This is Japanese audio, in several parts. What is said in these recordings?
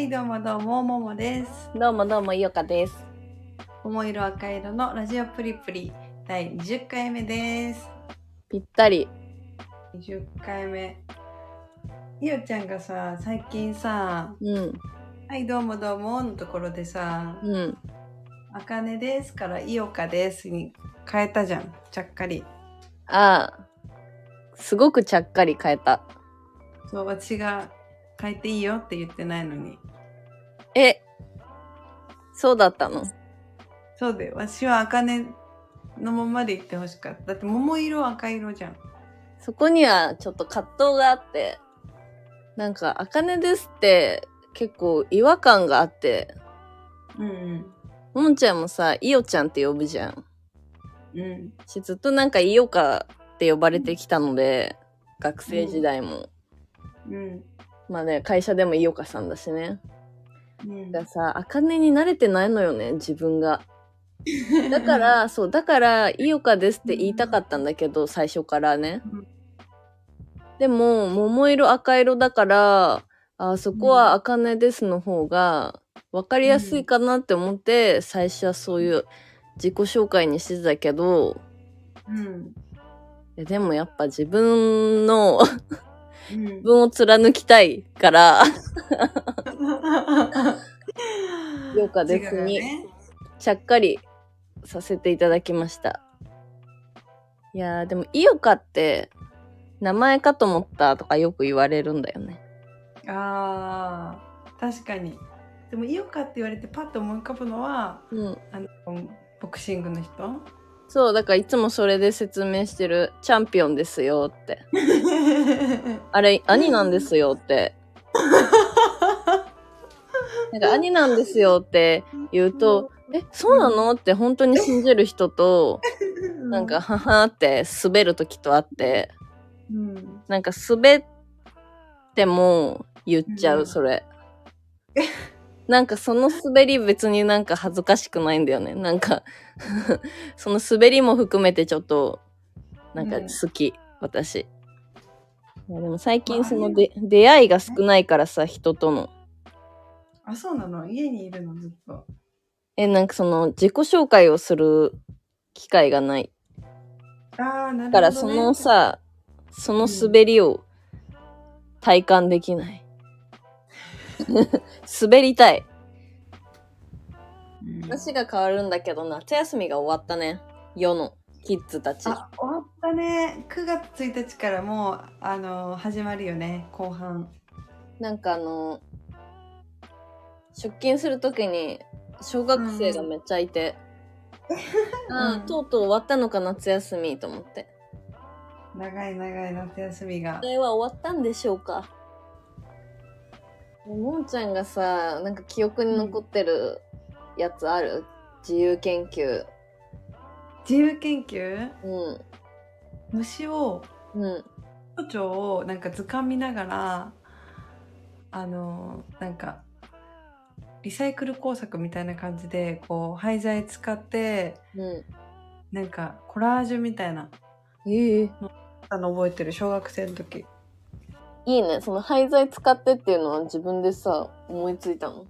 はい、どうもどうも、ももです。どうもどうも、いよかです。桃色赤色のラジオプリプリ第20回目です。ぴったり。20回目。いよちゃんがさ、最近さ、うん、はい、どうもどうものところでさ、うん。あかねですから、いよかですに変えたじゃん。ちゃっかり。ああ、すごくちゃっかり変えた。そう、私が変えていいよって言ってないのに。え、そうだったの？そうだよ。私はあかねのままで言ってほしかった。だって桃色赤色じゃん。そこにはちょっと葛藤があって、なんか、あかねですって結構違和感があって、うんうん。もんちゃんもさ、いよちゃんって呼ぶじゃん。うん。し、ずっとなんかいよかって呼ばれてきたので、学生時代も。うん。まあね、会社でもいよかさんだしね。うん。がさ、あかねに慣れてないのよね、自分が。だか、ら、そう、だから、いよかですって言いたかったんだけど、最初からねうん。でも、桃色赤色だから、あそこはあかねですの方が、わかりやすいかなって思って、最初はそういう自己紹介にしてたけど、うん。でもやっぱ自分のうん 自。分を貫きたいから、よかですにねちゃっかりさせていただきました。いやー、でも、いよかって、名前かと思ったとかよく言われるんだよね。ああ、確かに。でも、いよかって言われてパッと思い浮かぶのは、うん。あの、ボクシングの人？そう、だからいつもそれで説明してる、チャンピオンですよって。あれ、兄なんですよって。なんか、兄なんですよって言うと、え、そうなの？って本当に信じる人と、なんか、、ははって滑る時とあって、うん。なんか滑っても言っちゃう、うんそれ。なんかその滑り別になんか恥ずかしくないんだよね。なんか その滑りも含めてちょっと、なんか好き、私。いやでも最近そので出会いが少ないからさ、人との。あ、そうなの？家にいるの？ずっと。え、なんかその自己紹介をする機会がない。ああ、なるほど、ね。だからそのさ、その滑りを体感できない。滑りたい。うん、話が変わるんだけど、夏休みが終わったね。世のキッズたち。あ、終わったね。9月1日からもう、あの、始まるよね、後半。なんかあの、出勤するときに、小学生がめっちゃいて、あうんあ、とうとう終わったのか、夏休みと思って。長い長い夏休みがあ。れは終わったんでしょうかもんちゃんがさ、なんか記憶に残ってるやつある、自由研究。自由研究？うん。虫をうん。蝶々をなんか図鑑見ながらあのなんかリサイクル工作みたいな感じでこう廃材使ってうなんかコラージュみたいなん。ええあの覚えてる小学生の時いいね。その廃材使ってっていうのは自分でさ、思いついたの？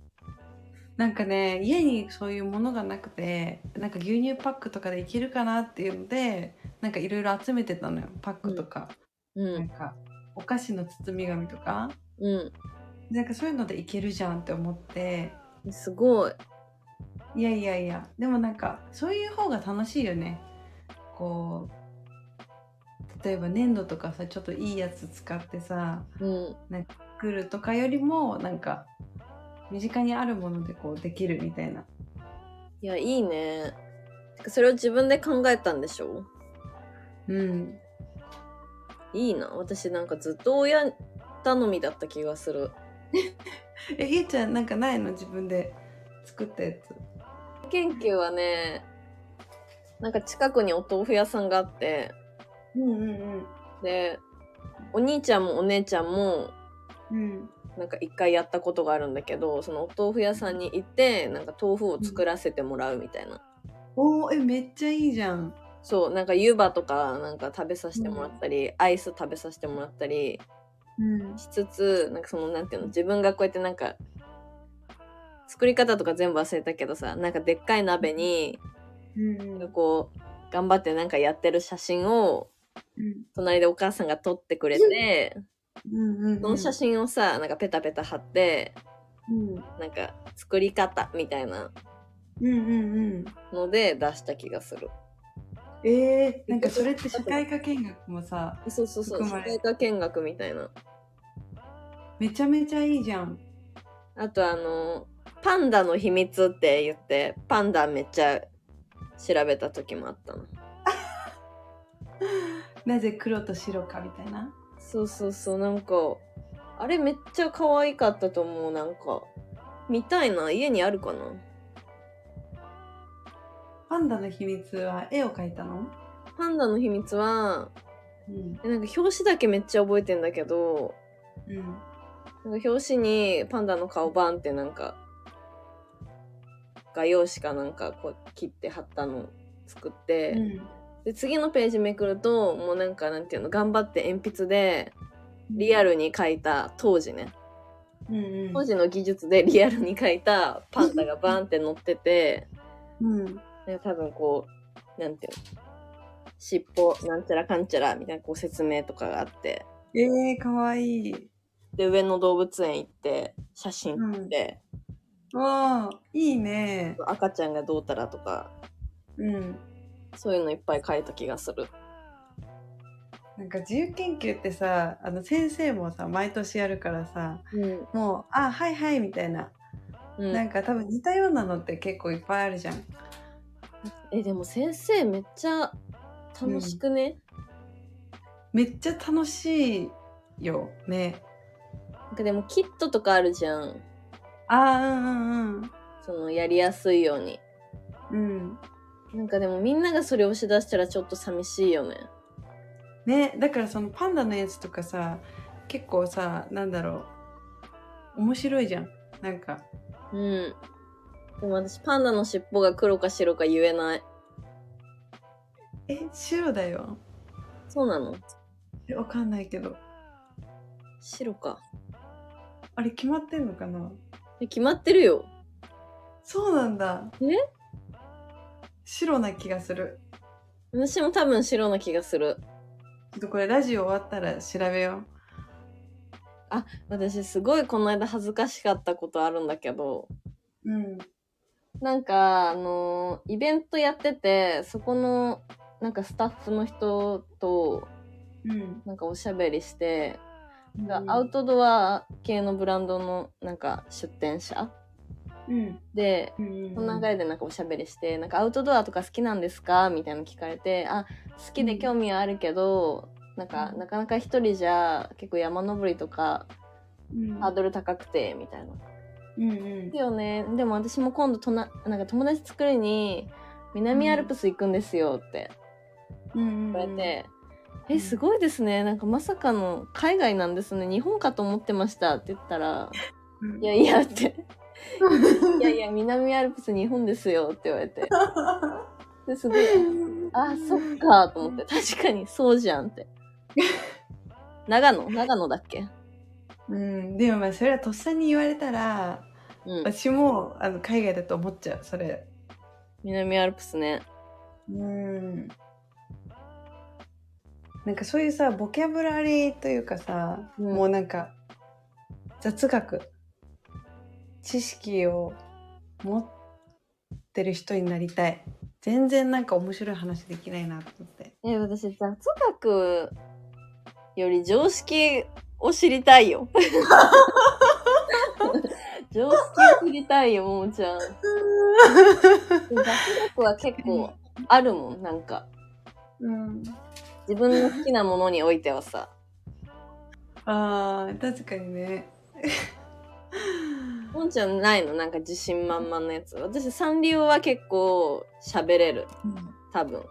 なんかね家にそういうものがなくてなんか牛乳パックとかでいけるかなっていうのでなんかいろいろ集めてたのよパックとか、うん。なんかお菓子の包み紙とかうなんかそういうのでいけるじゃんって思ってん。すごい。いやいやいやでもなんかそういう方が楽しいよねこう例えば粘土とかさちょっといいやつ使ってさうん。作るとかよりもなんか身近にあるものでこうできるみたいないや、いいね。それを自分で考えたんでしょ？うんいいな。私なんかずっと親頼みだった気がする。えゆうちゃんなんかないの？自分で作ったやつ。研究はね、なんか近くにお豆腐屋さんがあって、うんうんで、お兄ちゃんもお姉ちゃんも、うん。うんなんか一回やったことがあるんだけど、そのお豆腐屋さんに行って、なんか豆腐を作らせてもらうみたいな。おーえめっちゃいいじゃん。そう、なんか湯葉とかなんか食べさせてもらったり、アイス食べさせてもらったりうんしつつ、なんかそのなんていうの、自分がこうやってなんか作り方とか全部忘れたけどさ、なんかでっかい鍋に、うん。こう、頑張ってなんかやってる写真を、隣でお母さんが撮ってくれて、うんうんその写真をさ、なんかペタペタ貼って、うん。なんか作り方みたいなうんうんうん。ので出した気がする。えー、なんかそれって社会科見学もさそうそうそう、社会科見学みたいな。めちゃめちゃいいじゃんあとあの、パンダの秘密って言って、パンダめっちゃ調べた時もあったの。なぜ黒と白かみたいな？そうそうそう、なんか、あれめっちゃ可愛かったと思う、なんか。見たいな、家にあるかな？パンダの秘密は絵を描いたの？パンダの秘密は、うんえなんか表紙だけめっちゃ覚えてんだけど、うんなんか表紙にパンダの顔バンってなんか、画用紙かなんかこう切って貼ったの作って、うん。で、次のページめくると、もうなんかなんていうの、頑張って鉛筆でリアルに描いた当時ね、うんうん。当時の技術でリアルに描いたパンダがバンって乗ってて、うん。多分こう、なんていうの、尻尾なんちゃらかんちゃらみたいなこう説明とかがあって、えー、かわいいで、上野動物園行って、写真撮って、わあいいね。赤ちゃんがどうたらとか、うん。そういうのいっぱい書いた気がする。なんか自由研究ってさあの先生もさ毎年やるからさうん。もう「あはいはい」みたいな、うん、なんか多分似たようなのって結構いっぱいあるじゃん。え、でも先生めっちゃ楽しくね、めっちゃ楽しいよねなんかでもキットとかあるじゃん。あーうんうんそのやりやすいように。うんうんなんかでもみんながそれ押し出したらちょっと寂しいよね。ねだからそのパンダのやつとかさ結構さなんだろう面白いじゃんなんかうん。でも私パンダの尻尾が黒か白か言えない。え白だよそうなの？えわかんないけど白か。あれ決まってんのかな？え、決まってるよ。そうなんだ。え？白な気がする。私も多分白な気がする。ちょっとこれラジオ終わったら調べよ私すごいこの間恥ずかしかったことあるんだけど、ううん。なんか、あのイベントやってて、そこの、なんかスタッフの人と、うん。なんかおしゃべりして、うんアウトドア系のブランドの、なんか出店者？うん。で、うんその流れでなんかおしゃべりして、なんかアウトドアとか好きなんですか？みたいなの聞かれて、あ、好きで興味はあるけど、なんか、うん。なかなか一人じゃ結構山登りとかうん。ハードル高くて、みたいな。うんうん。よね。でも私も今度とな、なんか友達作りに南アルプス行くんですよってうん言われて、うんえ、すごいですね。なんかまさかの海外なんですね。日本かと思ってましたって言ったら、うんいやいやって。いやいや、南アルプス日本ですよって言われて。ですごい、あ、そっかと思って、確かにそうじゃんって。長野？長野だっけ？うん、でもまあそれはとっさに言われたらうん。私もあの海外だと思っちゃうそれ南アルプスね。うんなんかそういうさボキャブラリーというかさ、うんもうなんか雑学知識を持ってる人になりたい全然なんか面白い話できないなと思ってえ、私、雑学より常識を知りたいよ。常識を知りたいよ、ももちゃん。雑学は結構あるもん、なんか。うん自分の好きなものにおいてはさ。あー確かにね もんちゃんないの？なんか自信満々のやつ。私、サンリオは結構喋れる。多分。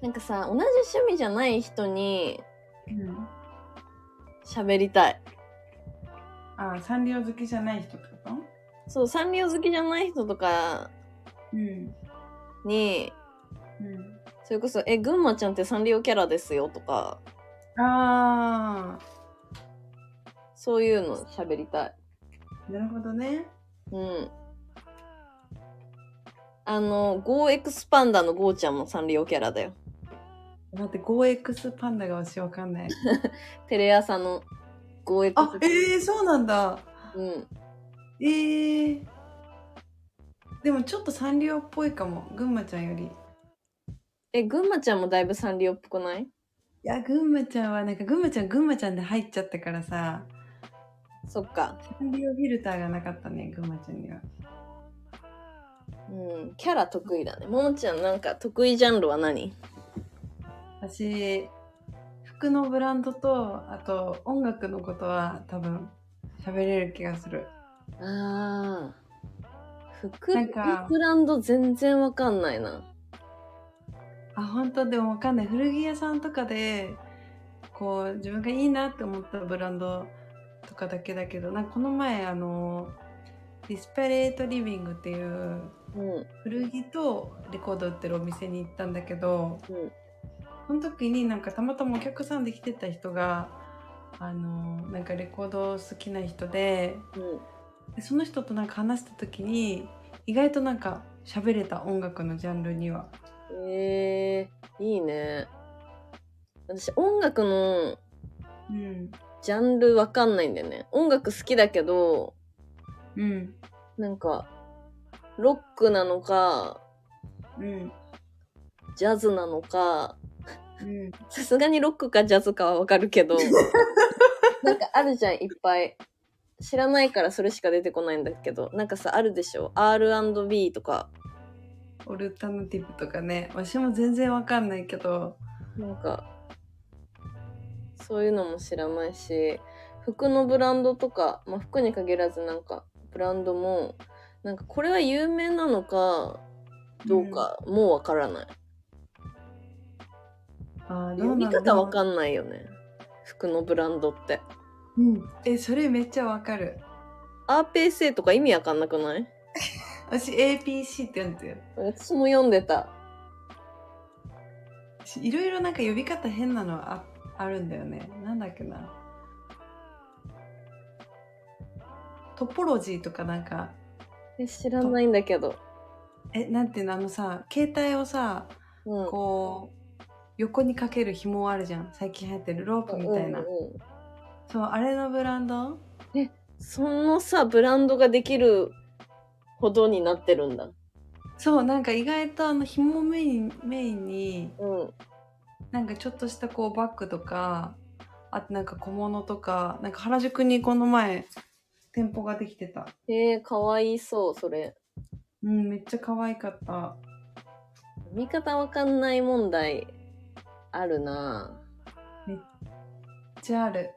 なんかさ、同じ趣味じゃない人にうん喋りたい。あーサンリオ好きじゃない人ってこと？そう、サンリオ好きじゃない人とかうんに、うんそれこそ、え、ぐんまちゃんってサンリオキャラですよとか、あそういうの喋りたい。あなるほどねうん。あの、ゴーエクスパンダのゴーちゃんもサンリオキャラだよ。待って、ゴーエクス パンダが私わかんない。テレ朝のゴーエクスあ、えー、そうなんだ。うん。えー。でもちょっとサンリオっぽいかも。ぐんまちゃんより。いえ、ぐんまちゃんもだいぶサンリオっぽくない？や、ぐんまちゃんはなんかぐんまちゃんぐんまちゃんで入っちゃったからさ、そっか。サンリオフィルターがなかったね、ぐんまちゃんには。うん。キャラ得意だね。ももちゃんなんか得意ジャンルは何？私、服のブランドと、あと音楽のことは多分喋れる気がする。ああ。服なんかブランド全然わかんないな。あ、本当？でもわかんない。古着屋さんとかで、こう、自分がいいなって思ったブランドとかだけだけど、なんかこの前、あの、ディスペレートリビングっていううん。古着とレコード売ってるお店に行ったんだけど、うん。その時になんかたまたまお客さんで来てた人が、あの、なんかレコード好きな人で、うん。でその人となんか話した時に、意外となんか喋れた音楽のジャンルには。えー、いいね。私音楽のうん。ジャンルわかんないんだよね。音楽好きだけど、うん。なんか、ロックなのか、うん。ジャズなのか、うん。さすがにロックかジャズかはわかるけど、なんかあるじゃん、いっぱい。知らないからそれしか出てこないんだけど、なんかさ、あるでしょ ?R&B とか、オルタナティブとかね。私も全然わかんないけど。なんか、そういうのも知らないし、服のブランドとか、まあ、服に限らずなんか、ブランドも、なんかこれは有名なのか、どうか、もうわからない。あー読み方わかんんないよね。服のブランドって。うん。えそれめっちゃわかる。アーペーセーとか意味わかんなくない？私 APC って読んでる私も読んでた。私いろいろなんか呼び方変なのああるんだよね。なんだっけな。トポロジーとかなんか。え、知らないんだけど。えなんていうの？あのさ携帯をさうん。こう横にかける紐あるじゃん。最近流行ってるロープみたいな、うんうんうん。そうあれのブランド？そのさ、ブランドができるほどになってるんだ。そうなんか意外とあの紐メインメインにうん。なんかちょっとしたこうバッグとかあとなんか小物とかなんか原宿にこの前店舗ができてたえー、かわいそう、それ。うんめっちゃ可愛かった見方わかんない問題、あるなめっちゃある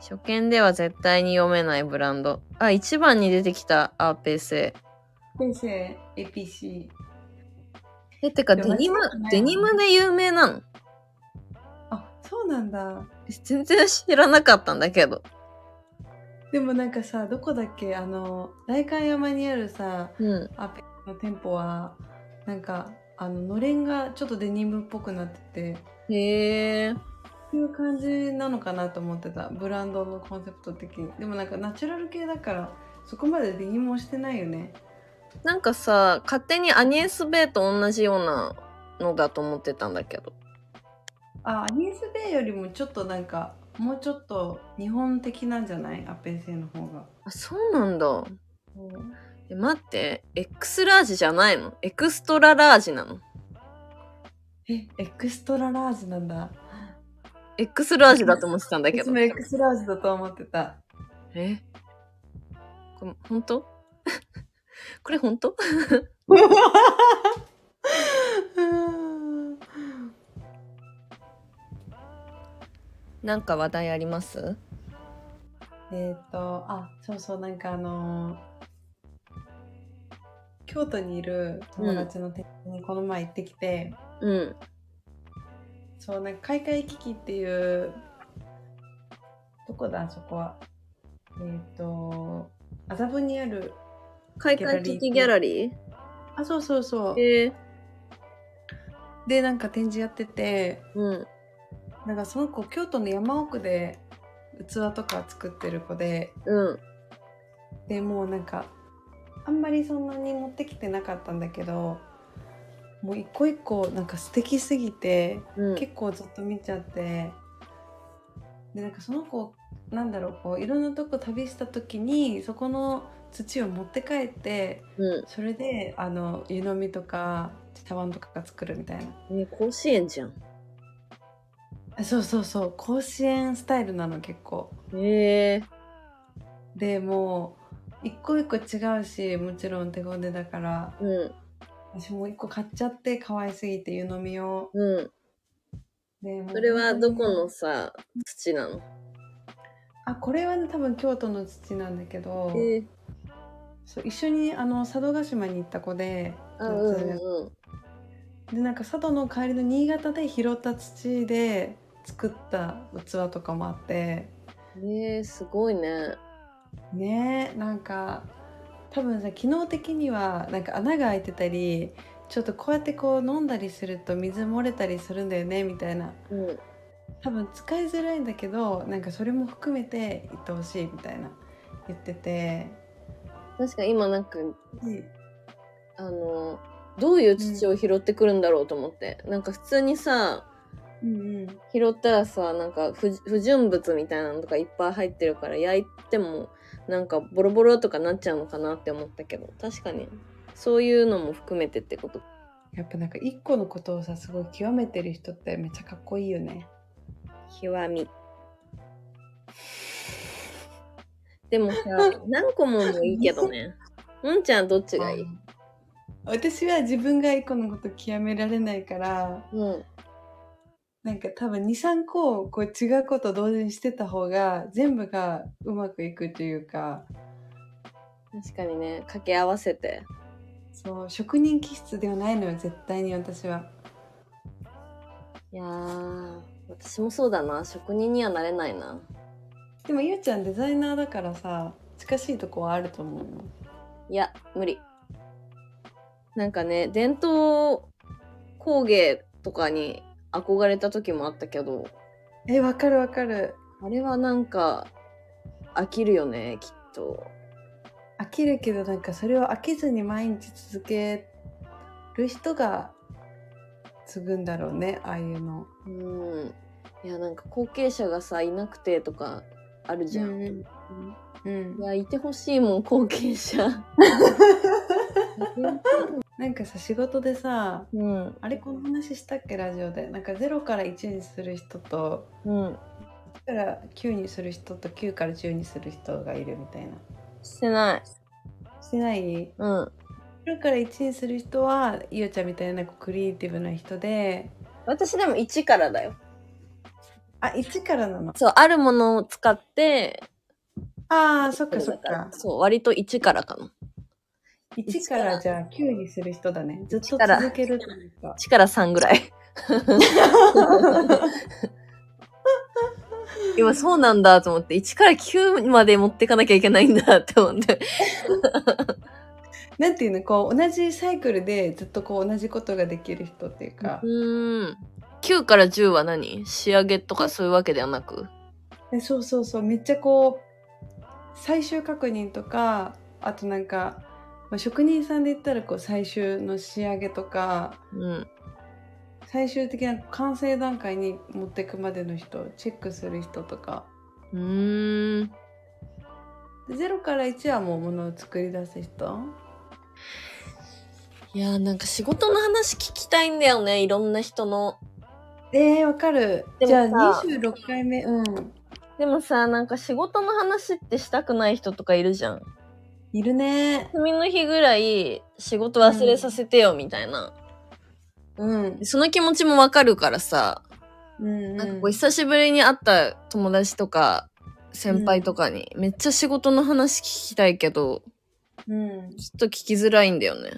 初見では絶対に読めないブランド。あ、一番に出てきたアーペーセ先生 APC ー。え、てかデニムデニムで有名なの？あそうなんだ全然知らなかったんだけど。でもなんかさどこだっけ？あの代官山にあるさうん。アペの店舗はなんかあののれんがちょっとデニムっぽくなっててへえ。そういう感じなのかなと思ってたブランドのコンセプト的にでもなんかナチュラル系だからそこまでデニムをしてないよねなんかさ、勝手にアニエス・ベイと同じようなのだと思ってたんだけど。あアニエス・ベイよりもちょっとなんかもうちょっと日本的なんじゃない？アペーセの方が、あ、そうなんだ。え、待って。X ラージじゃないの？エクストララージなの？えエクストララージなんだ。X ラージだと思ってたんだけど。私も。エクスラージだと思ってた。え？これ、本当？これ本当？なんか話題あります？えっとあそうそうなんかあのー京都にいる友達の店舗にこの前行ってきて、うん。そうなんか開会危機っていうどこだあそこは。えっ、と麻布にある開会危機ギャラリー？あそうそうそうえー、でなんか展示やっててうん。なんかその子京都の山奥で器とか作ってる子でうん。でもうなんかあんまりそんなに持ってきてなかったんだけどもう一個一個なんか素敵すぎて、うん。結構ずっと見ちゃってでなんかその子なんだろうこういろんなとこ旅した時にそこの土を持って帰ってうそれであの湯飲みとか茶碗とかが作るみたいなん。え、甲子園じゃん。あそうそうそう甲子園スタイルなの結構へえ。でもう一個一個違うしもちろん手ごねだからうん。私もう一個買っちゃって可愛すぎて湯飲みをうん。でそれはどこのさ、土なの？あこれはね多分京都の土なんだけど、へえ。そう一緒にあの佐渡島に行った子であ、うん夏うん。でなんか佐渡の帰りの新潟で拾った土で作った器とかもあってえー、すごいね。ねえなんか多分さ機能的にはなんか穴が開いてたりちょっとこうやってこう飲んだりすると水漏れたりするんだよねみたいなうん。多分使いづらいんだけどなんかそれも含めて言ってほしいみたいな言ってて確か今なんか、であの、どういう土を拾ってくるんだろうと思って。なんか普通にさ、うんうん拾ったらさ、なんか不不純物みたいなのとかいっぱい入ってるから焼いてもなんかボロボロとかなっちゃうのかなって思ったけど、確かにそういうのも含めてってこと。やっぱなんか一個のことをさすごい極めてる人ってめっちゃかっこいいよね。極み。でもさ、何個ももいいけどね。もんちゃんどっちがいい？私は自分が一個のこと極められないからうん。なんか多分23個こう違うこと同時にしてた方が全部がうまくいくというか確かにね、掛け合わせて。そう職人気質ではないのよ絶対に私は。いやー、私もそうだな。職人にはなれないな。でもゆうちゃんデザイナーだからさ近しいとこはあると思うよ。いや、無理。なんかね、伝統工芸とかに憧れた時もあったけど、えわかるわかる。あれはなんか飽きるよね、きっと。飽きるけどなんかそれを飽きずに毎日続ける人が継ぐんだろうねああいうの。うん。いや、なんか後継者がさ、いなくてとかあるじゃん。うんうんいや、いてほしいもん、後継者。なんかさ仕事でさうん。あれこの話したっけラジオでなんか0から1にする人とうん。1から9にする人と9から10にする人がいるみたいなしてない。してない？うん。0から1にする人はゆうちゃんみたいなこうクリエイティブな人で私でも1からだよ。あ1からなの？そう、あるものを使って、あーそっかそっかそう、割と1からかな。1からじゃあ9にする人だねずっと1から続けるというか1から3ぐらい。今そうなんだと思って、1から9まで持ってかなきゃいけないんだって思って。なんていうの？こう同じサイクルでずっとこう同じことができる人っていうかう、ーん。9から10は何？仕上げとかそういうわけではなく？えそうそうそうめっちゃこう最終確認とかあとなんか、まあ、職人さんで言ったらこう最終の仕上げとかうん。最終的な完成段階に持っていくまでの人チェックする人とかうーん。で0から1はもうものを作り出す人いやーなんか仕事の話聞きたいんだよね、いろんな人の。えー、わかる。でじゃあもさ26回目。うん。でもさ、なんか仕事の話ってしたくない人とかいるじゃん。いるね。休みの日ぐらい仕事忘れさせてよみたいな。うん。その気持ちもわかるからさ、うんなんかこう久しぶりに会った友達とか先輩とかにめっちゃ仕事の話聞きたいけど、うん。ちょっと聞きづらいんだよね。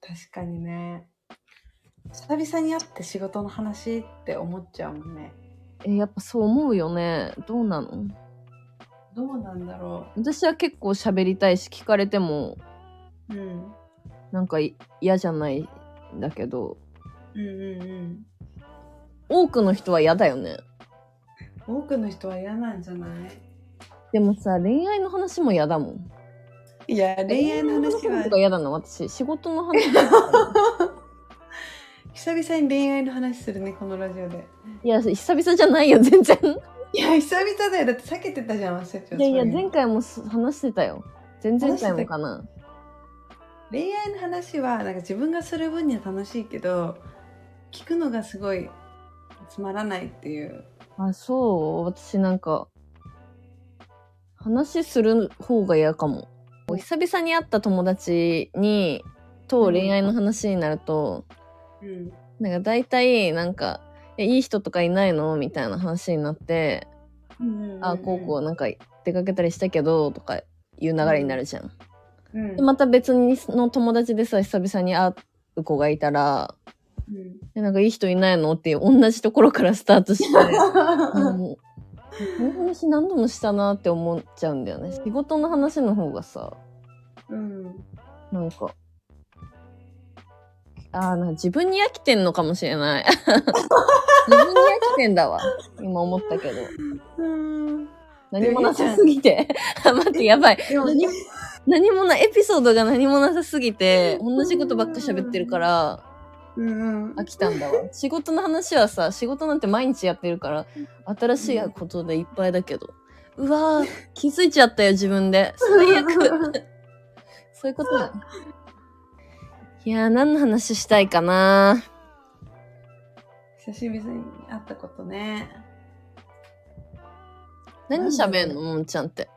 確かにね久々に会って仕事の話って思っちゃうもんねえ、やっぱそう思うよね。どうなの？どうなんだろ私は結構喋りたいし聞かれてもううんなんかい嫌じゃないんだけど、うんうんうん多くの人は嫌だよね。多くの人は嫌なんじゃない？でもさ、恋愛の話も嫌だもん。いや、恋愛の話は嫌だな、私。仕事の話。久々に恋愛の話するね、このラジオで。いや、久々じゃないよ、全然。いや、久々だよ。だって避けてたじゃん、忘れちゃういやいや、前回もす話してたよ。前々回もかな。恋愛の話は、なんか自分がする分には楽しいけど、聞くのがすごいつまらないっていう。あ、そう？私なんか、話する方が嫌かも。久々に会った友達に、と恋愛の話になると、うん。なんか大体、なんか、えいい人とかいないの？みたいな話になって、あ、こうこうなんか出かけたりしたけど、とかいう流れになるじゃん。うん。で、また別にの友達でさ、久々に会う子がいたら、うん。えなんかいい人いないの？っていう同じところからスタートして、この話何度もしたなって思っちゃうんだよね。仕事の話の方がさ、うん。なんか、あーなんか自分に飽きてんのかもしれない。自分に飽きてんだわ。今思ったけど。うん。何もなさすぎて。待って、やばい。でも、何何もな、エピソードが何もなさすぎて、同じことばっか喋ってるから。飽きたんだわ。仕事の話はさ、仕事なんて毎日やってるから、新しいことでいっぱいだけど。うわー、気づいちゃったよ、自分で。最悪。そういうことだ。いやー、何の話したいかな久しぶりに会ったことね。何喋んのもんちゃんって。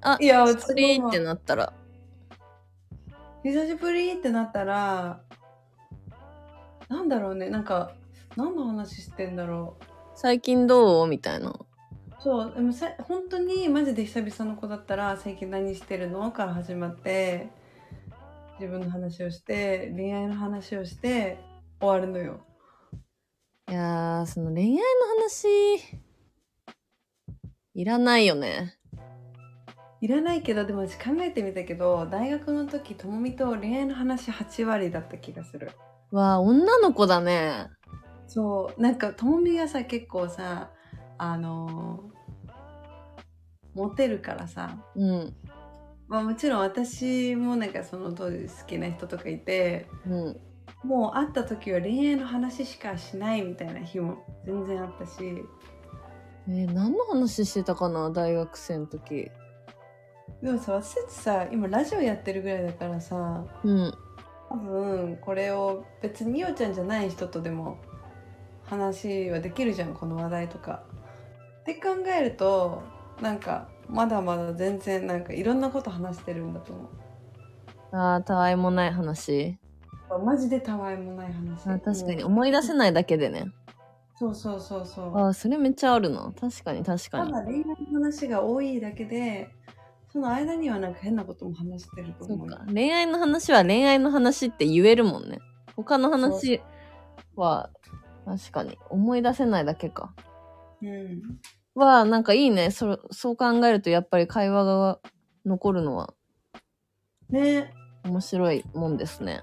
あ、いや、久しぶりってなったら。久しぶりってなったら、なんだろうね、なんか、何の話してんだろう。最近どう？みたいな。そう、でもさ本当にマジで久々の子だったら、最近何してるの？から始まって、自分の話をして、恋愛の話をして、終わるのよ。いやー、その恋愛の話、いらないよね。いらないけど、でも私考えてみたけど、大学の時、ともみと恋愛の話8割だった気がする。わあ、女の子だね。そうなんかともみがさ結構さあのーモテるからさ、うん。まあ、もちろん私もなんかその当時好きな人とかいてうん。もう会った時は恋愛の話しかしないみたいな日も全然あったしえー何の話してたかな？大学生の時。でもさ私たちさ今ラジオやってるぐらいだからさうん。多分これを別にいおちゃんじゃない人とでも話はできるじゃんこの話題とか。って考えるとなんかまだまだ全然なんかいろんなこと話してるんだと思ああ、たわいもない話。う。マジでたわいもない話。あ確かに思い出せないだけでね。そうそうそうそう。ああ、それめっちゃあるな。確かに確かに。ただ恋愛の話が多いだけでその間にはなんか変なことも話してると思うよ。そうか。恋愛の話は恋愛の話って言えるもんね。他の話は、確かに思い出せないだけか。うん。は、なんかいいね。そ、そう考えるとやっぱり会話が残るのはね面白いもんですね。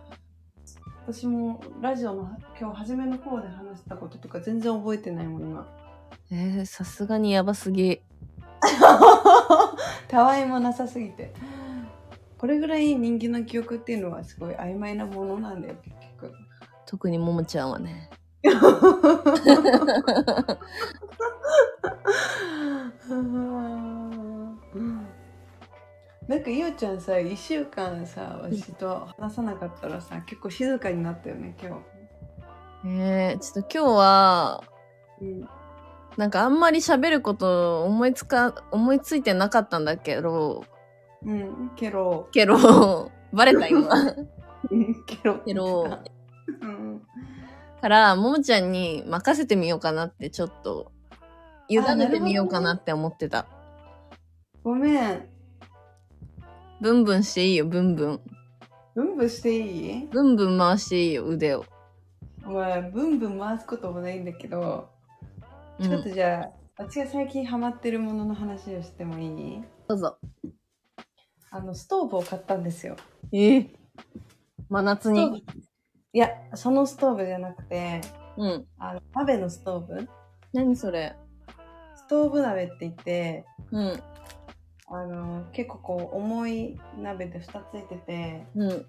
私もラジオの今日初めの方で話したこととか全然覚えてないもん今。えー、さすがにやばすぎ。たわいもなさすぎて。これぐらい人間の記憶っていうのはすごい曖昧なものなんだよ結局。特にももちゃんはね。なんかいおちゃんさ1週間さ私と話さなかったらさ結構静かになったよね今えー、ちょっと今日は、日。うんなんかあんまり喋ること思いつか、思いついてなかったんだけど、うん、ケロ。けど、バレた今。う んケロ。けど、うん。から、ももちゃんに任せてみようかなってちょっと、委ねてみようかなって思ってた。ごめん。ブンブンしていいよ、ブンブン。ブンブンしていい？ブンブン回していいよ、腕を。まあ、ブンブン回すこともないんだけど、うんちょっとじゃあ、私が最近ハマってるものの話をしてもいい？どうぞ。あの、ストーブを買ったんですよ。え？え真夏に？いや、そのストーブじゃなくて、うん。あの、鍋のストーブ？何それ？ストーブ鍋って言って、うん。あの結構こう重い鍋で蓋ついててうん。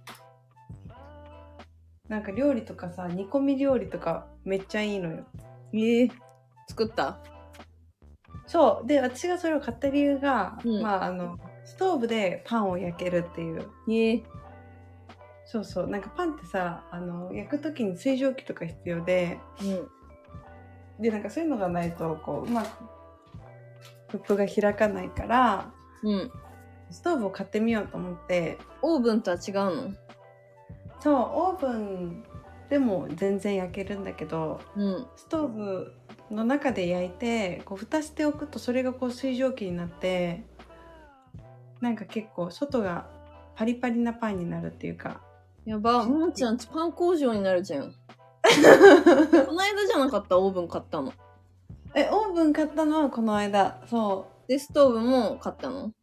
なんか料理とかさ煮込み料理とかめっちゃいいのよ。ええ作った？そう。で私がそれを買った理由が、うん。まああのストーブでパンを焼けるっていう。ええそうそう。なんかパンってさあの焼く時に水蒸気とか必要でうん。でなんかそういうのがないとこううまくフップが開かないからうん。ストーブを買ってみようと思ってオーブンとは違うの？そうオーブンでも全然焼けるんだけどうん。ストーブの中で焼いてこう蓋しておくとそれがこう水蒸気になってなんか結構外がパリパリなパンになるっていうかやば、ももちゃんパン工場になるじゃん。この間じゃなかった？オーブン買ったの。えオーブン買ったのはこの間そで、ストーブも買ったの？う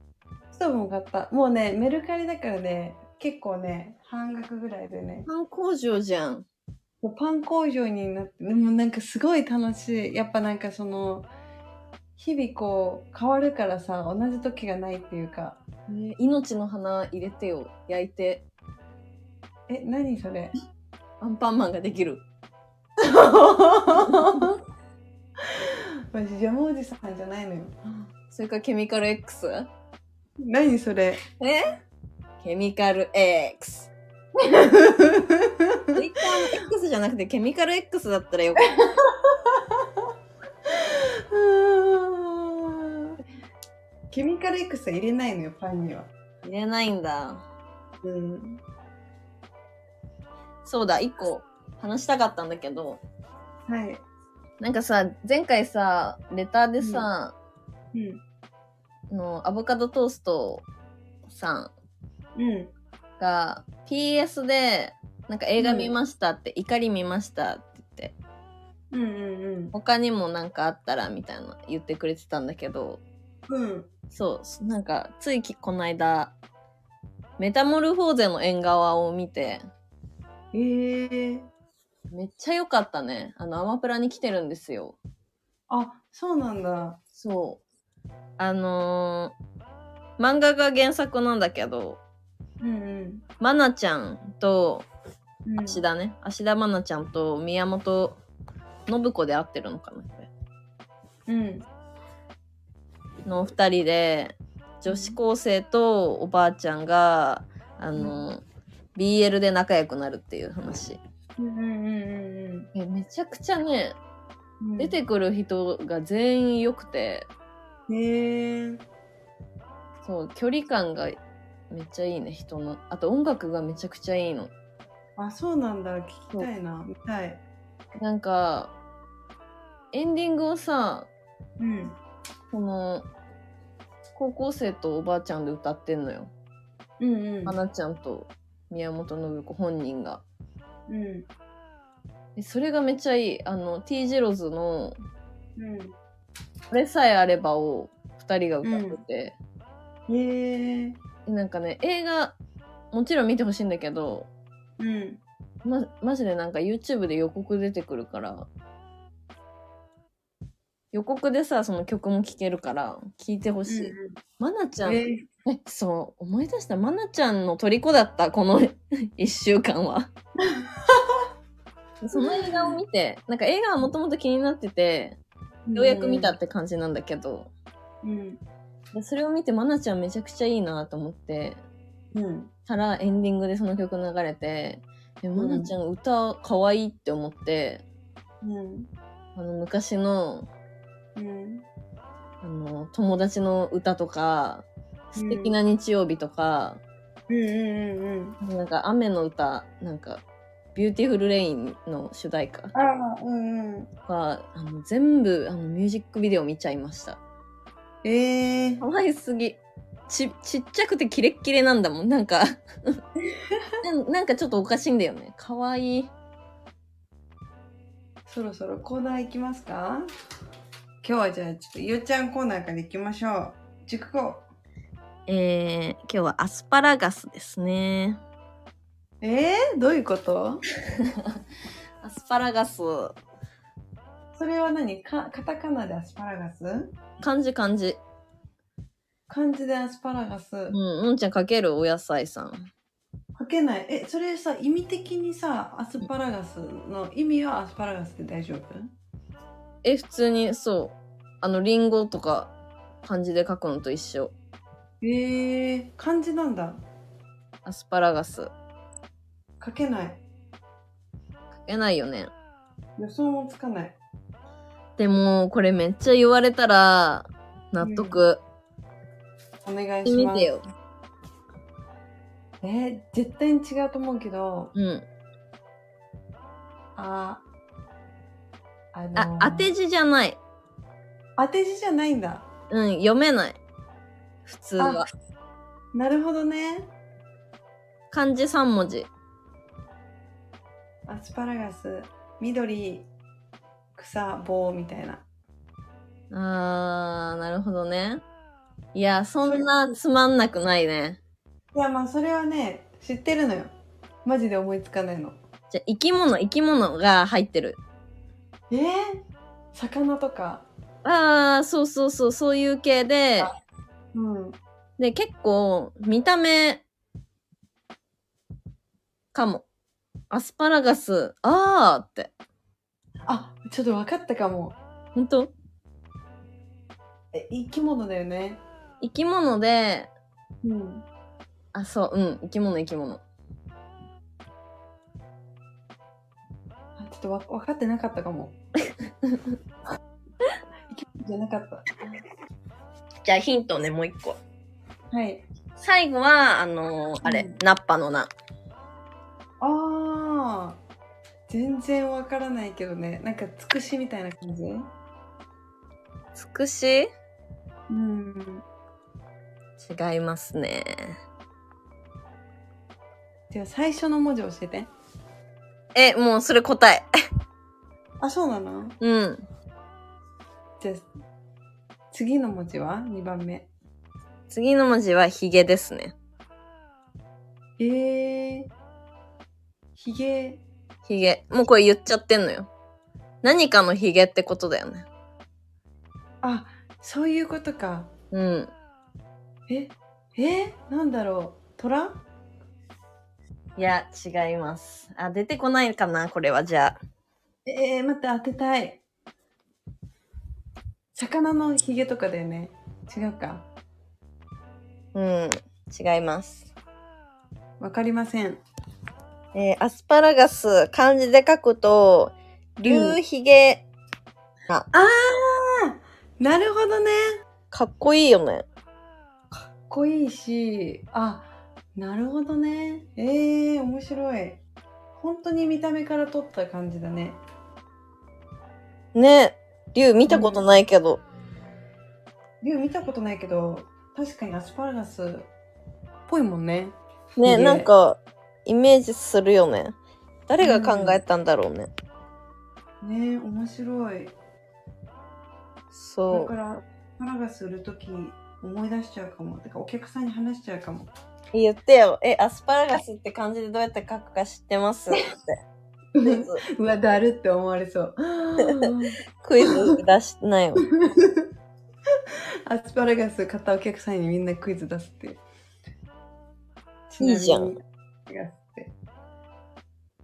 ストーブも買ったもうねメルカリだからね結構ね半額ぐらいでねパン工場じゃん。パン工場になってでもなんかすごい楽しいやっぱなんかその日々こう変わるからさ同じ時がないっていうかね命の花入れてよ。焼いて。え何それ？アンパンマンができる。マジジャムおじさんじゃないのよ それからケミカル X? 何それ？え？ケミカル X。ツイッターの X じゃなくてケミカル X だったらよかった。ケミカル X は入れないのよパンには入れないんだ。うんそうだ、一個話したかったんだけど、はいなんかさ、前回さ、レターでさ、うん。あのアボカドトーストさんうんが PS でなんか映画見ましたって、怒り見ましたって言って。うんうん他にもなんかあったらみたいな言ってくれてたんだけどうん。うんそうなんかついきこの間メタモルフォーゼの縁側を見てえー、めっちゃ良かったね。あのアマプラに来てるんですよ。あそうなんだ。そうあのー漫画が原作なんだけどうんまなちゃんとうん。芦田ね。芦田愛菜ちゃんと宮本信子で会ってるのかなこれ。うん。の2人で女子高生とおばあちゃんがあの、BL で仲良くなるっていう話。うんうんうん。えめちゃくちゃねうん。出てくる人が全員良くてへえそう距離感がめっちゃいいね人の。あと音楽がめちゃくちゃいいの。あそうなんだ。聞きたいな。見たい。なんかエンディングをさうん。この高校生とおばあちゃんで歌ってんのよ。うんうん。花ちゃんと宮本信子本人が。うん。えそれがめっちゃいい。あの T ジロズのうん「これさえあれば」を2人が歌ってて、へえでなんかね映画もちろん見てほしいんだけどうん。まマジでなんか YouTube で予告出てくるから予告でさその曲も聴けるから聴いてほしい、まなちゃん、ええそう思い出した。まなちゃんの虜だったこの 1週間は。その映画を見てなんか映画はもともと気になっててようやく見たって感じなんだけど、うん。でそれを見てまなちゃんめちゃくちゃいいなと思って。うん。たらエンディングでその曲流れてえまなちゃん歌可愛いって思って、うん。あの昔のうん。あの友達の歌とか素敵な日曜日とか、うんうんうん。なんか雨の歌なんかビューティフルレインの主題歌ああうんうん。はあの全部あのミュージックビデオ見ちゃいました。ええ可愛すぎ。ちちっちゃくてキレッキレなんだもん。なんか ななんかちょっとおかしいんだよね。可愛い。そろそろコーナー行きますか？今日はじゃあちょっといよちゃんコーナーから行きましょう。熟語えー、今日はアスパラガスですねえー、どういうこと？アスパラガスそれは何？かカタカナでアスパラガス？漢字漢字漢字でアスパラガス。うん、のんちゃんかけるお野菜さん。かけない。え、それさ、意味的にさ、アスパラガスの意味はアスパラガスで大丈夫？え、普通に、そう。あの、リンゴとか、漢字で書くのと一緒。えー、漢字なんだ。アスパラガス。かけない。書けないよね。予想もつかない。でも、これめっちゃ言われたら、納得。お願いします。みてよ。えー、絶対に違うと思うけど、うん。あ、あのーあ、当て字じゃない。当て字じゃないんだ。うん、読めない。普通は。なるほどね。漢字3文字。アスパラガス、緑、草、棒みたいな。あー、なるほどね。いや、そんなつまんなくないね。いや、まあそれはね、知ってるのよ。マジで思いつかないの。じゃあ、生き物、生き物が入ってる。えー、魚とか？あー、そうそうそう、そういう系で、うん。で、結構、見た目、かも。アスパラガス、あーって。あ、ちょっと分かったかも。ほんとえ、生き物だよね。生き物で、うん。あ、そう、うん、生き物、生き物。あちょっとわ分かってなかったかも。生き物じゃなかった。じゃあヒントね、もう一個。はい。最後は、あのーあれ、うんナッパのな。全然わからないけどね。なんか、つくしみたいな感じ？つくし？うん。違いますね。じゃあ、最初の文字教えて。え、もうそれ答え。あ、そうなの？うん。じゃあ、次の文字は ?2 番目。次の文字はヒゲですね。えー。ひげ。ヒゲ。もうこれ言っちゃってんのよ。何かのヒゲってことだよね。あ、そういうことか。うん。ええなんだろう虎？いや、違います。あ、出てこないかな、これは、じゃあ。えー、待って、当てたい。魚のひげとかだよね。違うか。うん。違います。わかりません。えーアスパラガス、漢字で書くと、竜ヒゲ、あーなるほどね。かっこいいよね。かっこいいし、あ、なるほどね。えー、面白い。本当に見た目から撮った感じだね。ね。竜見たことないけど。竜見たことないけど、確かにアスパラガスっぽいもんね。ね、なんか、イメージするよね。誰が考えたんだろうね。ね面白い。だそから、アスパラガス売るとき思い出しちゃうかも。てか、お客さんに話しちゃうかも。う。言ってよ。え、アスパラガスって漢字でどうやって書くか知ってますって。うわ、だるって思われそう。クイズ出しなよ。アスパラガス買ったお客さんにみんなクイズ出すっていう。いいじゃん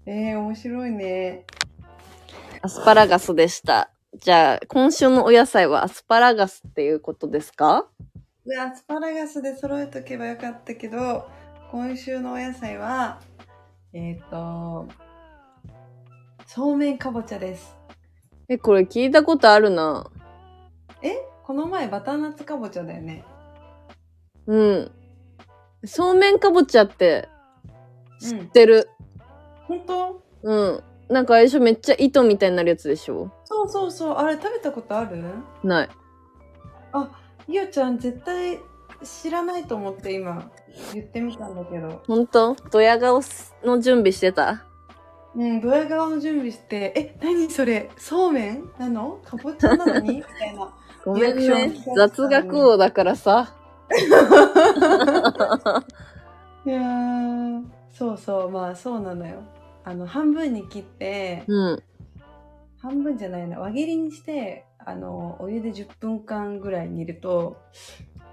えー、面白いね。アスパラガスでした。じゃあ、今週のお野菜はアスパラガスっていうことですか？アスパラガスで揃えとけばよかったけど、今週のお野菜は、えっ、と、そうめんかぼちゃです。え、これ聞いたことあるな。え？この前バターナッツかぼちゃだよね。うん。そうめんかぼちゃって知うんってる。本当？うん。なんかあれでしょめっちゃ糸みたいになるやつでしょ？そうそうそう。あれ食べたことある？ない。ゆうちゃん絶対知らないと思って今言ってみたんだけど。ほんとドヤ顔の準備してた？うん、ドヤ顔の準備して、え、何それ？そうめん？なの？かぼちゃなのに？みたいな。ごめんリアねクション。雑学王だからさ。いやー、そうそう、まあそうなのよ。あの、半分に切って、うん。半分じゃないな、輪切りにして、あの、お湯で10分間ぐらい煮ると、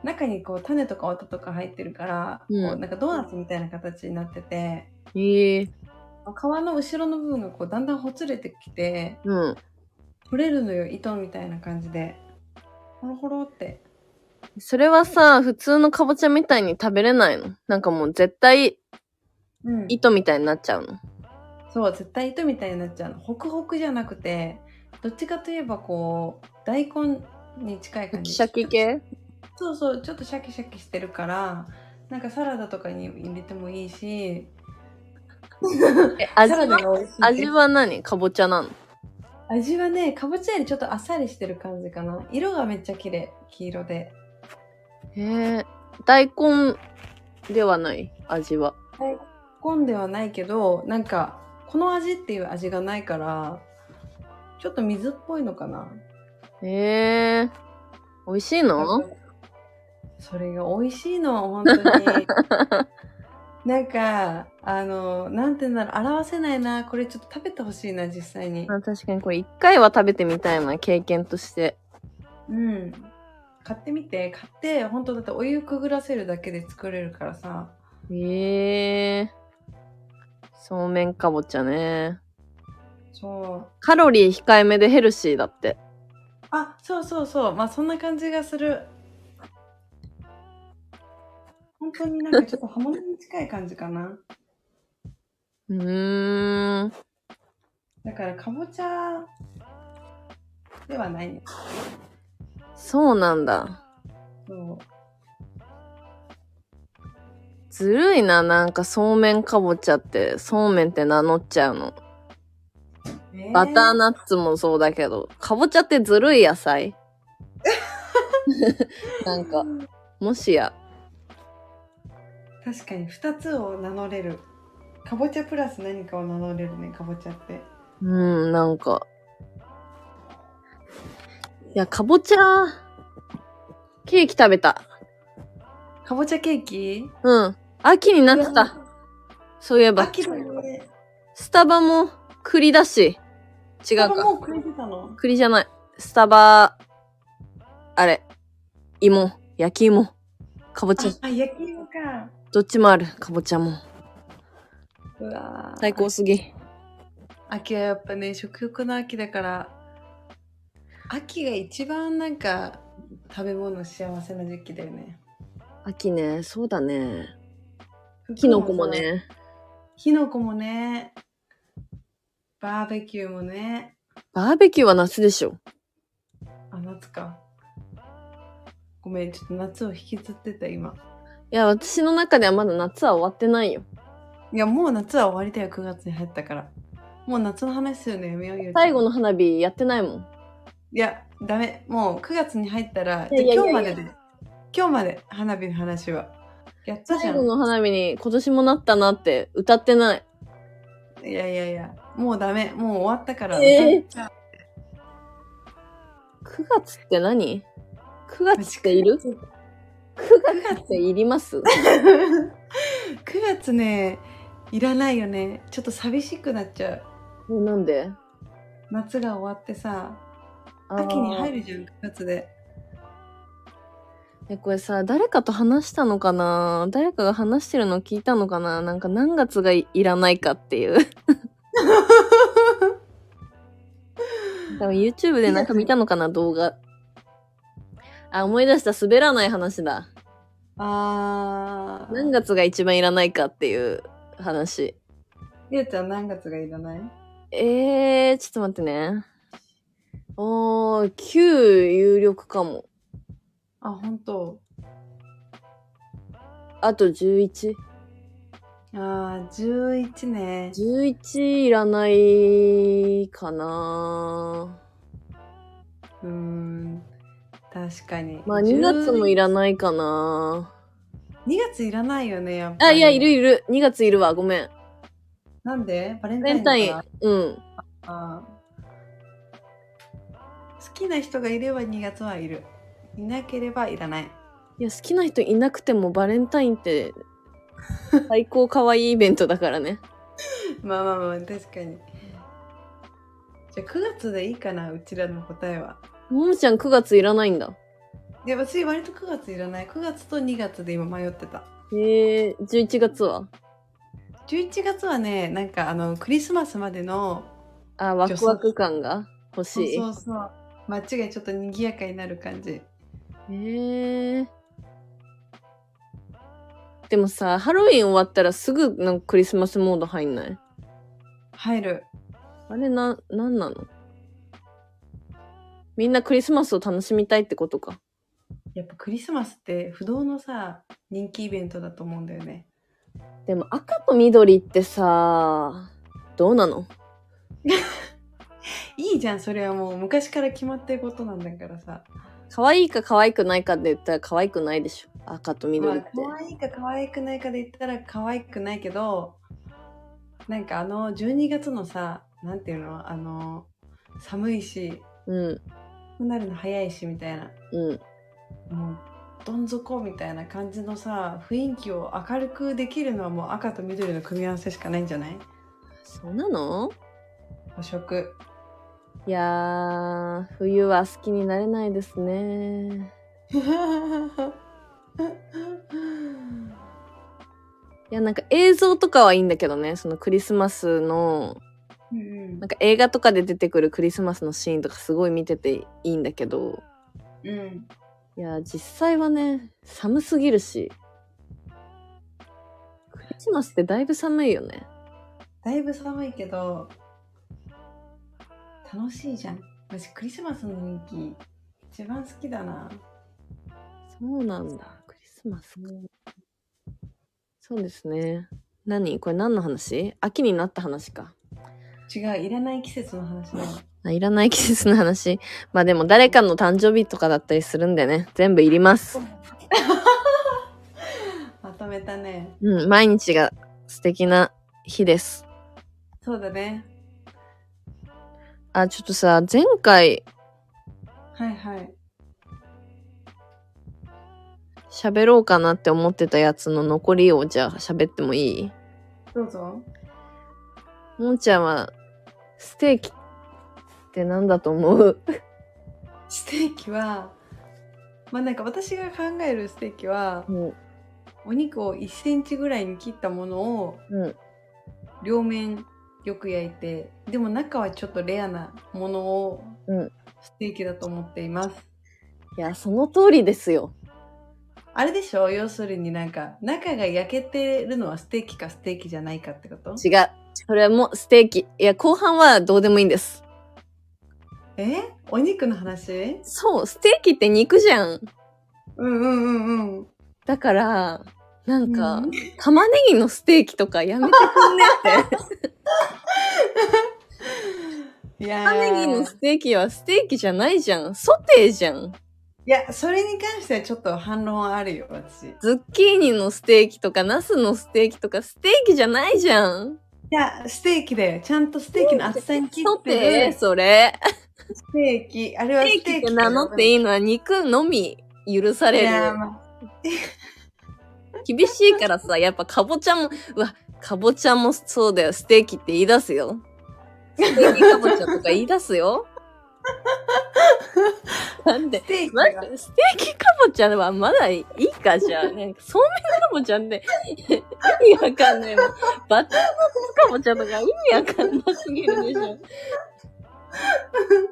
中にこう種とか綿とか入ってるから、うんこうなんかドーナツみたいな形になってて、ええ皮の後ろの部分がこうだんだんほつれてきて、うん。取れるのよ、糸みたいな感じで。ほろほろって。それはさ、普通のかぼちゃみたいに食べれないの？なんかもう絶対うん。糸みたいになっちゃうの？そう、絶対糸みたいになっちゃうの。ホクホクじゃなくて、どっちかといえばこう、大根に近い感じ。シャキ系？そうそう、ちょっとシャキシャキしてるから、なんかサラダとかに入れてもいいし、え、味サラダは。味は何？かぼちゃなの？味はね、かぼちゃよりちょっとあっさりしてる感じかな。色がめっちゃ綺麗。黄色で。へえ。大根ではない？味は。大根ではないけど、なんか、この味っていう味がないから、ちょっと水っぽいのかな。へえ。美味しいの？それが美味しいの、本当に。なんか、あの、なんて言うんだろう、表せないな。これちょっと食べてほしいな、実際に。あ確かにこれ一回は食べてみたいな、経験として。うん。買ってみて、買って、本当だってお湯くぐらせるだけで作れるからさ。へえ。そうめんかぼちゃね。そう。カロリー控えめでヘルシーだって。あ、そうそうそう。まあ、そんな感じがする。本当になんかちょっと刃物に近い感じかな。うーん。だから、かぼちゃではないね。そうなんだ。そう。ずるいな、なんかそうめんかぼちゃって、そうめんって名乗っちゃうの。バターナッツもそうだけど、かぼちゃってずるい野菜 なんか、もしや。確かに2つを名乗れる。かぼちゃプラス何かを名乗れるね、かぼちゃって。うん、なんか。いや、かぼちゃ、ケーキ食べた。かぼちゃケーキ？うん。秋になってた。そういえば。秋だよね。スタバも栗だし。違うか。もうくれてたの？栗じゃない。スタバ、あれ。芋。焼き芋。かぼちゃ。あ、焼き芋か。どっちもある。かぼちゃも。うわー最高すぎ。秋はやっぱね、食欲の秋だから、秋が一番なんか食べ物幸せな時期だよね。秋ね、そうだね。キノコも。ね。キノコもね。バーベキューもね。バーベキューは夏でしょ。あ、夏か。ごめん、ちょっと夏を引きずってた今。いや、私の中ではまだ夏は終わってないよ。いや、もう夏は終わりだよ、9月に入ったから。もう夏の話するのやめようよ。最後の花火やってないもん。いや、ダメ。もう9月に入ったら、いやいやいやじゃあ今日までで。今日まで花火の話は。やったじゃん。最後の花火に今年もなったなって歌ってない。いやいやいや、もうダメ。もう終わったから。えー歌っちゃう9月って何 ?9 月っている ?9 月っていります ?9 月ね、いらないよね。ちょっと寂しくなっちゃう。えなんで？夏が終わってさ、秋に入るじゃん、9月で。え、これさ、誰かと話したのかな？誰かが話してるの聞いたのかな？なんか何月がいいらないかっていう。多分 YouTube でなんか見たのかな？動画。あ、思い出した滑らない話だ。あー。何月が一番いらないかっていう話。りゅうちゃん何月がいらない？えー、ちょっと待ってね。おー、9有力かも。あ、本当。あと 11?11 あー、11ね。いらないかなうーん。確かに。まあ2月もいららないかな2月いらないよね、やっぱあ、り。いや、いるいる。2月いるわ。ごめん。なんで？バレンバタイン。うん。らあー好きな人がいれば2月はいる。いなければいらない。いや、好きな人いなくてもバレンタインって最高可愛いイベントだからね。まあまあまあ、確かに。じゃあ9月でいいかな、うちらの答えは。ももちゃん9月いらないんだ。で私割と9月いらない9月と2月で今迷ってたへえ、11月は？11月はねなんかあのクリスマスまでのあ、ワクワク感が欲しそうい。そうそう街がちょっと賑やかになる感じへえ。でもさ、ハロウィン終わったらすぐなんかクリスマスモード入んない？入る。あれな、なんなの？みんなクリスマスを楽しみたいってことか？やっぱクリスマスって不動のさ人気イベントだと思うんだよね。でも赤と緑ってさ、どうなの？いいじゃんそれはもう昔から決まってることなんだからさ可愛いか可愛くないかで言ったら可愛くないでしょ。赤とまあ緑って。可愛いか可愛くないかで言ったら可愛くないけどなんかあの12月のさなんていうの？あの寒いしうん、なるの早いしみたいなうん。もうどん底みたいな感じのさ雰囲気を明るくできるのはもう赤と緑の組み合わせしかないんじゃない？そうなの？補色いやー、冬は好きになれないですね。いや、なんか映像とかはいいんだけどね、そのクリスマスの、うんなんか映画とかで出てくるクリスマスのシーンとかすごい見てていいんだけど、うんいや、実際はね、寒すぎるし、クリスマスってだいぶ寒いよね。だいぶ寒いけど楽しいじゃん私クリスマスの人気一番好きだなそうなんだ。クリスマスか。そうですね。何？これ何の話？秋になった話か。違ういらない季節の話だいらない季節の話。まあでも誰かの誕生日とかだったりするんでね。全部いります。まとめたねうん、毎日が素敵な日です。そうだねあ、ちょっとさ、前回はいはい喋ろうかなって思ってたやつの残りをじゃあ喋ってもいい？どうぞもんちゃんは、ステーキって何だと思う？ステーキはまあなんか私が考えるステーキはうん。お肉を1センチぐらいに切ったものをうん。両面よく焼いてでも中はちょっとレアなものをうんステーキだと思っています、いや、その通りですよ。あれでしょ？要するになんか中が焼けてるのはステーキかステーキじゃないかってこと？違う。それはもうステーキ。いや、後半はどうでもいいんです。え？お肉の話？そう、ステーキって肉じゃん。うんうんうんうんだから、なんか、うん玉ねぎのステーキとかやめてくんねって。いやー玉ねぎのステーキはステーキじゃないじゃん。ソテーじゃん。いやそれに関してはちょっと反論あるよ私ズッキーニのステーキとか、ナスのステーキとか、ステーキじゃないじゃん。いやステーキだよちゃんとステーキの厚さに切ソってテーるそれ。ステーキあれはステーキってステーキ名乗っていいいのは肉のみ許される。やまあ厳しいからさ、やっぱかぼちゃも、うわ、かぼちゃもそうだよ、ステーキって言い出すよ。ステーキかぼちゃとか言い出すよ。なんでス、テーステーキかぼちゃはまだいいかじゃあ。なんかそうめんかぼちゃって意味わかんないもん。バターナッツかぼちゃとか意味わかんなすぎるでしょ。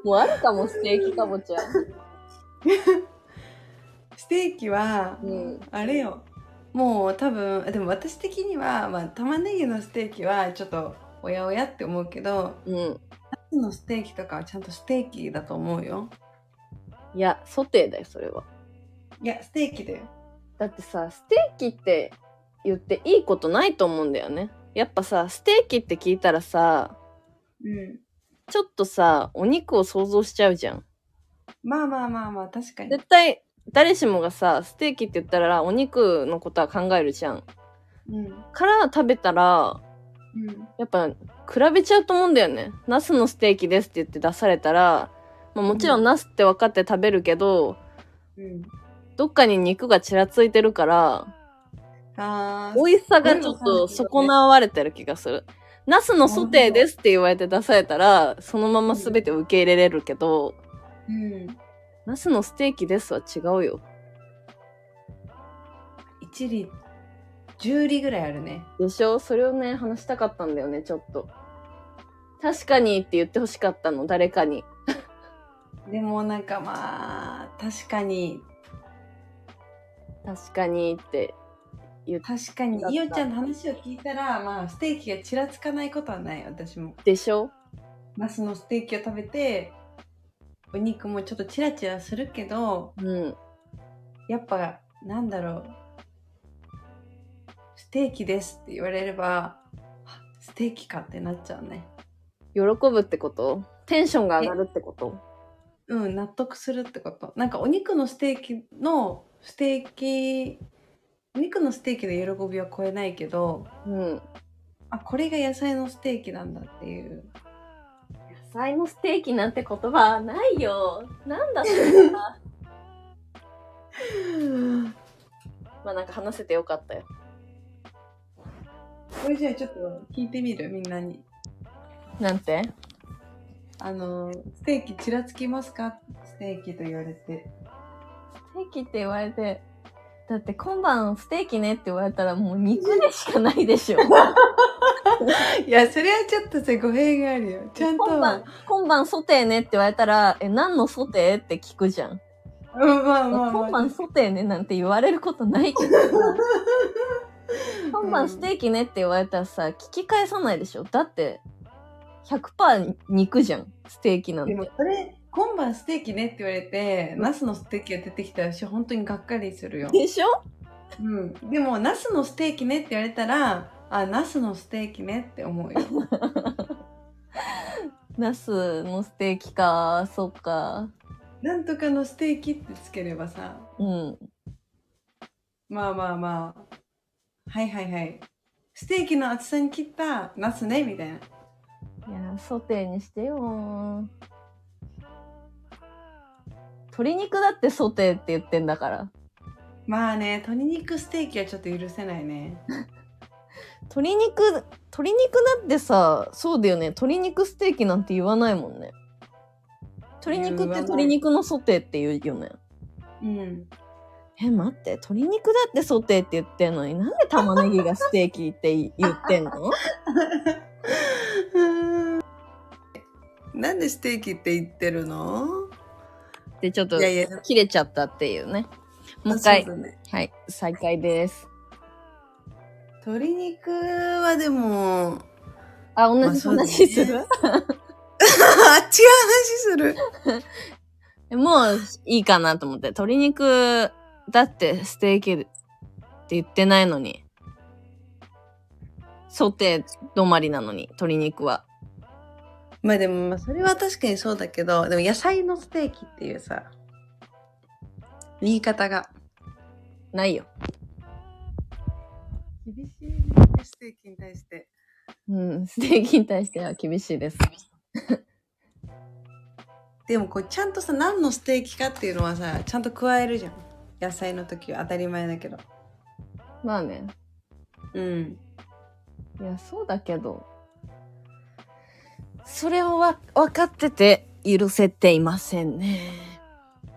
もうあるかも、ステーキかぼちゃ。ステーキは、うんあれよもう多分でも私的には、まあ、玉ねぎのステーキはちょっとおやおやって思うけどうん。ナスのステーキとかはちゃんとステーキだと思うよいや、ソテーだよ、それは。いやステーキだよだってさ、ステーキって言っていいことないと思うんだよね。やっぱさ、ステーキって聞いたらさ、うんちょっとさ、お肉を想像しちゃうじゃん。まあまあまあまあ確かに絶対、誰しもがさ、ステーキって言ったらお肉のことは考えるじゃん。うんから食べたら、うんやっぱ比べちゃうと思うんだよね。ナスのステーキですって言って出されたら、まあ、もちろんナスって分かって食べるけど、うんどっかに肉がちらついてるから、あー美味しさがちょっと損なわれてる気がする。ナスのソテーですって言われて出されたら、そのまま全て受け入れれるけど、うんナスのステーキですは違うよ。1里、10里ぐらいあるね。でしょ？それをね、話したかったんだよね、ちょっと。確かにって言ってほしかったの、誰かに。でもなんかまあ、確かに、確かにって言っ確かにいおちゃんの話を聞いたら、まあ、ステーキがちらつかないことはない、私も。でしょ？ナスのステーキを食べて、お肉もちょっとチラチラするけど、うん。やっぱ、なんだろう。ステーキですって言われれば、あステーキかってなっちゃうね。喜ぶってこと？テンションが上がるってこと？うん、納得するってこと。なんかお肉のステーキの、ステーキ、お肉のステーキの喜びは超えないけど、うん。あ、これが野菜のステーキなんだっていう。野菜のステーキなんて言葉はないよ。なんだそれは。まあなんか話せてよかったよ。これじゃあちょっと聞いてみる？みんなに。なんて？あの、ステーキちらつきますか？ステーキと言われて。ステーキって言われて、だって今晩ステーキねって言われたらもう肉でしかないでしょ。いや、それはちょっとさ、語弊があるよ。ちゃんと。今晩、今晩ソテーねって言われたら、え、何のソテーって聞くじゃん。うん、まあえまあまあ。今晩ソテーねなんて言われることないけどさ。今晩ステーキねって言われたらさ、聞き返さないでしょ。だって、100%肉じゃん。ステーキなんでもて。それ、今晩ステーキねって言われて、ナスのステーキが出てきたら私本当にがっかりするよ。でしょ？うん。でも、ナスのステーキねって言われたら、あ、ナスのステーキねって思うよ。ナスのステーキか、そっか。なんとかのステーキってつければさ、うん。まあまあまあ、はいはいはい。ステーキの厚さに切ったナスね、みたいな。いや、ソテーにしてよ。鶏肉だってソテーって言ってんだから。まあね、鶏肉ステーキはちょっと許せないね。鶏肉、鶏肉だってさ、そうだよね。鶏肉ステーキなんて言わないもんね。鶏肉って鶏肉のソテーって言うよね。うん。え、待って、鶏肉だってソテーって言ってんのになんで玉ねぎがステーキって言ってんの？なんでステーキって言ってるの？で、ちょっと切れちゃったっていうね。もう一回ねはい、再開です。鶏肉はでも、あ、同じ話する、あ、違う話する。もういいかなと思って。鶏肉だってステーキって言ってないのに。ソテー止まりなのに、鶏肉は。まあでも、まあそれは確かにそうだけど、でも野菜のステーキっていうさ、言い方が。ないよ。厳しいテーキに対して。うん、ステーキに対しては厳しいです。でもこうちゃんとさ、何のステーキかっていうのはさ、ちゃんと加えるじゃん。野菜の時は当たり前だけど。まあね。うん。いや、そうだけど。それをわ分かってて許せていませんね。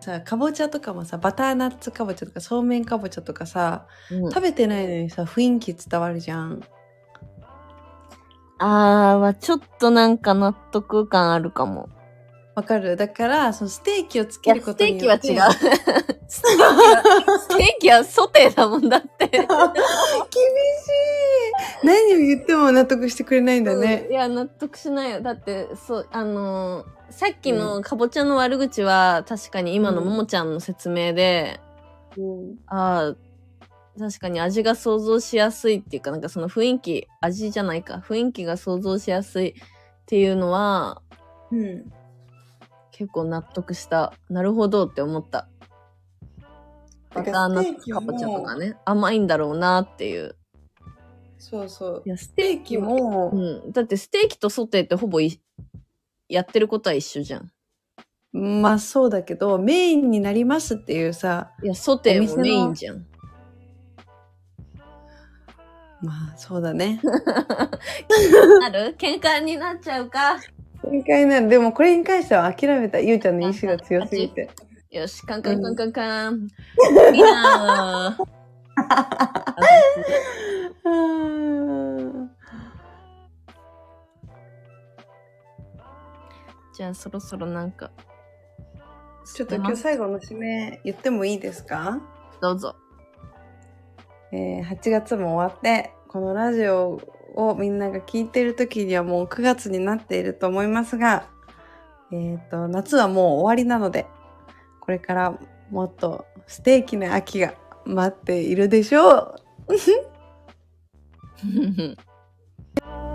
さ、かぼちゃとかもさ、バターナッツかぼちゃとか、そうめんかぼちゃとかさ、うん、食べてないのにさ、雰囲気伝わるじゃん。あーはちょっとなんか納得感あるかも。わかるだから、そのステーキをつけるこステーキは違う。とによって。ステーキは、ステーキはソテーだもんだって。厳しい何を言っても納得してくれないんだうんね。いや、納得しないよ。だって、そう、あのーさっきのかぼちゃの悪口は、確かに今のももちゃんの説明で、うん。ああ、確かに味が想像しやすいっていうか、なんかその雰囲気、味じゃないか、雰囲気が想像しやすいっていうのは、うん。結構納得した。なるほどって思った。バターナッツかぼちゃとかね、甘いんだろうなっていう。そうそうい。や、スステーキも、うん。だってステーキとソテーってほぼいやってることは一緒じゃん。まあそうだけど、メインになりますっていうさ、いや、ソテーもメインじゃん。まあそうだね。なる？喧嘩になっちゃうか。正解なる。でもこれに関しては諦めた。ゆうちゃんの意志が強すぎて。よし、カンカンカンカンカン。いいなぁ。じゃあそろそろなんか。ちょっと今日最後の締め言ってもいいですか？どうぞ。えー、8月も終わって、このラジオをみんなが聞いてる時にはもう9月になっていると思いますが、えっ、と、夏はもう終わりなので、これからもっとステーキな秋が待っているでしょう。